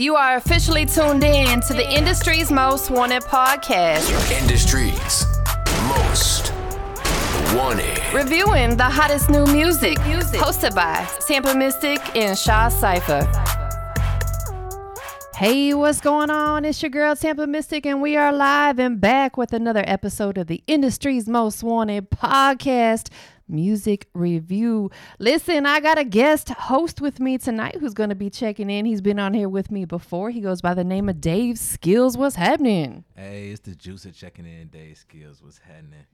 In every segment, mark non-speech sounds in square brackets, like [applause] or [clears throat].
You are officially tuned in to the industry's most wanted podcast. Industry's most wanted. Reviewing the hottest new music. music. Hosted by Tampa Mystic and Shaw Cypher. Hey, what's going on? It's your girl Tampa Mystic, and we are live and back with another episode of the industry's most wanted podcast music review. Listen, I got a guest host with me tonight who's going to be checking in. He's been on here with me before. He goes by the name of Dave Skills. What's happening? Hey, it's the juicer checking in. Dave Skills. What's happening?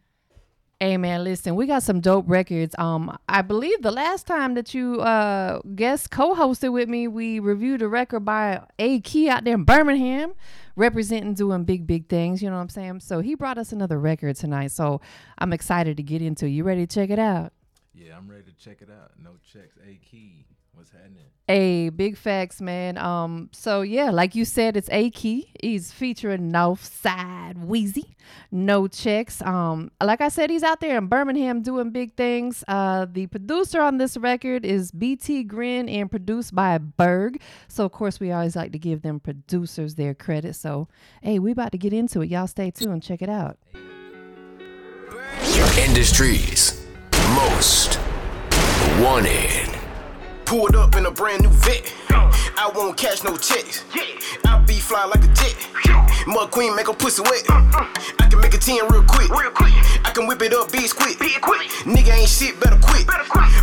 Hey man, listen, we got some dope records. Um, I believe the last time that you uh guest co-hosted with me, we reviewed a record by A Key out there in Birmingham, representing doing big big things. You know what I'm saying? So he brought us another record tonight. So I'm excited to get into. it. You ready to check it out? Yeah, I'm ready to check it out. No checks. A Key. What's happening? Hey, big facts, man. Um, so yeah, like you said, it's A Key. He's featuring Northside Wheezy. No checks. Um, like I said, he's out there in Birmingham doing big things. Uh, the producer on this record is BT Grin and produced by Berg. So of course we always like to give them producers their credit. So hey, we about to get into it. Y'all stay tuned. Check it out. Industry's most wanted. Pulled up in a brand new vet. I won't cash no checks. I be fly like a jet. Mud queen make a pussy wet. I can make a 10 real quick. I can whip it up, bitch, quick. Nigga ain't shit, better quit.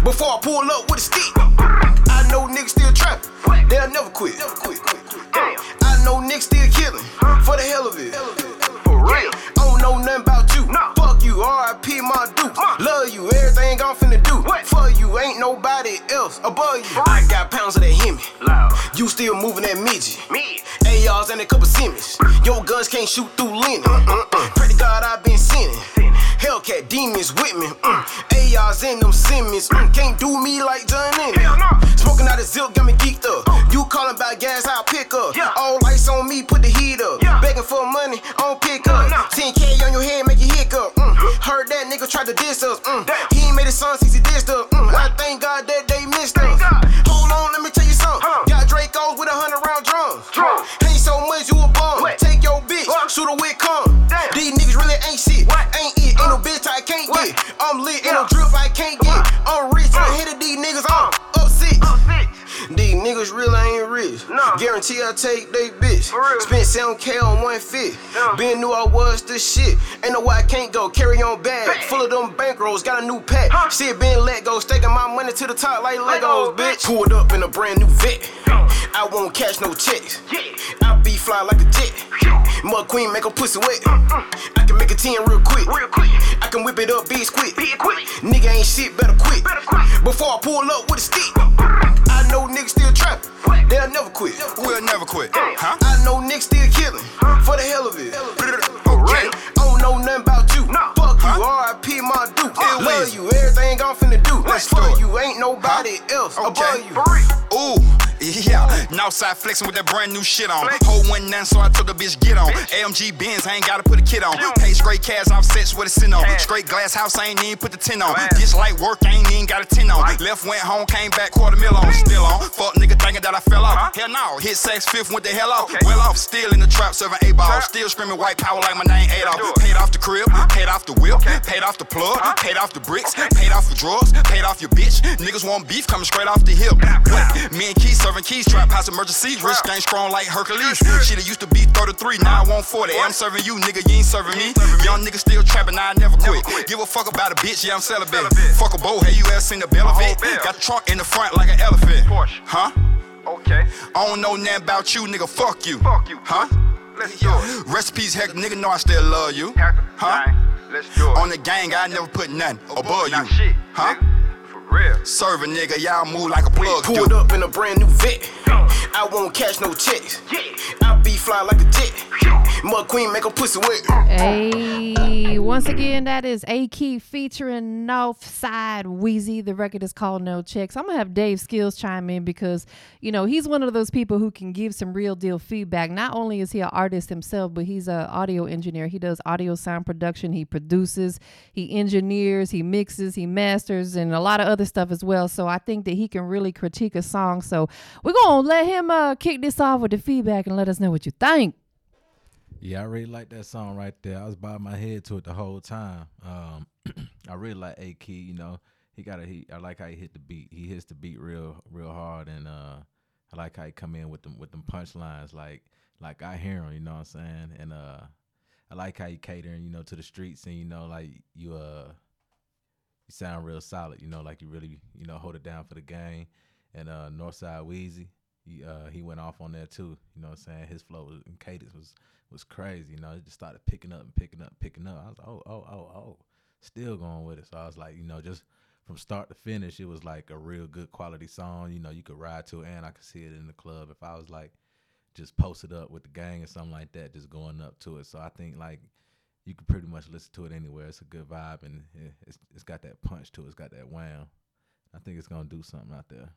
Before I pull up with a stick. I know niggas still trapping. They'll never quit. Nobody else above you. I got pounds of that Hemi. You still moving that midget. ARs and a couple Simmons. Your guns can't shoot through linen. Pray to God I've been sinning. Hellcat demons with me. Mm. mm. ARs and them Simmons. Mm. Can't do me like John Lennon. Smoking out of Zilk got me geeked up. You calling about gas, I'll pick up. All lights on me, put the heat up. Begging for money, I don't pick up. 10K on your head, make you hiccup. Heard that nigga tried to diss us. Mm. He ain't made a song since he dissed us. Mm. I thank God that they missed us. Hold on, let me tell you something. Got Dracos with a hundred round drums. Ain't so much you a bum. Take your bitch, shoot her with cum. These niggas really ain't shit. Ain't it? Ain't no bitch I can't get. I'm lit, ain't no drip I can't These niggas really ain't rich. Guarantee I take they bitch. Spent 7K on one fit. Been knew I was the shit. Ain't no why I can't go. Carry on bag. Full of them bankrolls. Got a new pack. Shit been let go. Staking my money to the top like Legos, bitch. Pulled up in a brand new vet. I won't cash no checks. I be fly like a jet. Mud queen make a pussy wet. Mm, mm. I can make a 10 real quick. Real quick. I can whip it up, bitch, quick. Nigga ain't shit, better quit. Before I pull up with a stick. I know niggas still trapping. They'll never quit. We'll never quit. Huh? I know niggas still killing. For the hell of it. Okay. I don't know nothing about you. Fuck you, RIP my dude. Love you, everything I'm finna do. Let's you, ain't nobody else above you. Yeah, Northside flexing with that brand new shit on. Hold one none, so I told the bitch get on. AMG Benz, I ain't gotta put a kit on. Pay straight cash off sets with a sin on. Straight glass house, I ain't even put the tin on. Bitch like work, I ain't even got a tin on. Left went home, came back, quarter mil on. Still on. Fuck nigga thinking that I fell off. Hell no, hit sex fifth, went the hell off. Well off, still in the trap, serving A ball. Still screaming white power like my name Adolf. Paid off the crib, paid off the whip, paid off the plug, paid off the bricks, paid off the drugs, paid off your bitch. Niggas want beef coming straight off the hip. Me and Key serving keys, trap house emergency. Rich gang strong like Hercules. Shit, it used to be 33, now I want 40. I'm serving you, nigga, you ain't serving me. Young nigga still trapping, I never quit. Give a fuck about a bitch, yeah, I'm celibate. Fuck a bow, hey, you ever seen the Bella Vet? Got the trunk in the front like an elephant. Huh? Okay. I don't know nothing about you, nigga, fuck you. Fuck you. Huh? Let's do it. Recipes, heck, nigga, know I still love you. Huh? Let's do it. On the gang, I never put nothing above you. Huh? Nigga. For real. Serve a nigga, y'all move like a plug do. Pulled up in a brand new vet. I won't cash no checks. I be fly like a jet. Mud queen make a pussy wet. Hey, once again, that is A Key featuring Northside Wheezy. The record is called No Checks. I'm gonna have Dave Skills chime in because you know he's one of those people who can give some real deal feedback. Not only is he an artist himself, but he's an audio engineer. He does audio sound production. He produces, he engineers, he mixes, he masters, and a lot of other stuff as well. So I think that he can really critique a song. So we're gonna let him uh kick this off with the feedback and let us know what you think. Yeah, I really like that song right there. I was bobbing my head to it the whole time. Um, [clears throat] I really like A Key. You know, he got a he. I like how he hit the beat. He hits the beat real, real hard, and uh, I like how he come in with them with them punchlines. Like, like I hear him. You know what I'm saying? And uh, I like how you catering. You know, to the streets, and you know, like you uh, you sound real solid. You know, like you really, you know, hold it down for the game. And uh, Northside Wheezy, he uh, he went off on that too. You know what I'm saying? His flow was, and cadence was was crazy. You know, it just started picking up and picking up, picking up. I was like, oh, oh, oh, oh, still going with it. So I was like, you know, just from start to finish, it was like a real good quality song. You know, you could ride to, it and I could see it in the club. If I was like just posted up with the gang or something like that, just going up to it. So I think like you can pretty much listen to it anywhere. It's a good vibe and it's it's got that punch to it. It's got that wham. I think it's gonna do something out there.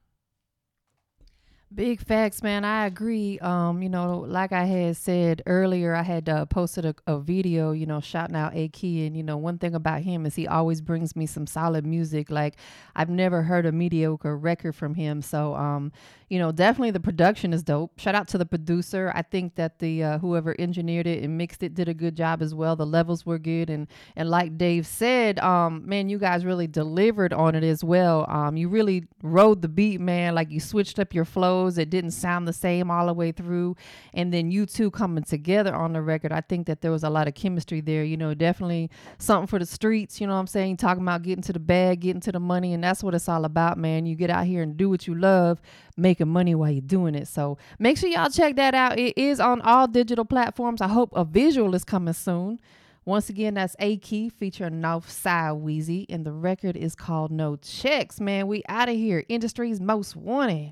Big facts, man. I agree. Um, you know, like I had said earlier, I had uh, posted a, a video, you know, shouting out A Key. And, you know, one thing about him is he always brings me some solid music. Like, I've never heard a mediocre record from him. So, um, you know, definitely the production is dope. Shout out to the producer. I think that the uh, whoever engineered it and mixed it did a good job as well. The levels were good. And, and like Dave said, um, man, you guys really delivered on it as well. Um, you really rode the beat, man. Like, you switched up your flow it didn't sound the same all the way through. And then you two coming together on the record, I think that there was a lot of chemistry there. You know, definitely something for the streets. You know what I'm saying? Talking about getting to the bag, getting to the money. And that's what it's all about, man. You get out here and do what you love, making money while you're doing it. So make sure y'all check that out. It is on all digital platforms. I hope a visual is coming soon. Once again, that's A Key featuring Northside Wheezy, and the record is called No Checks. Man, we out of here. Industry's most wanted.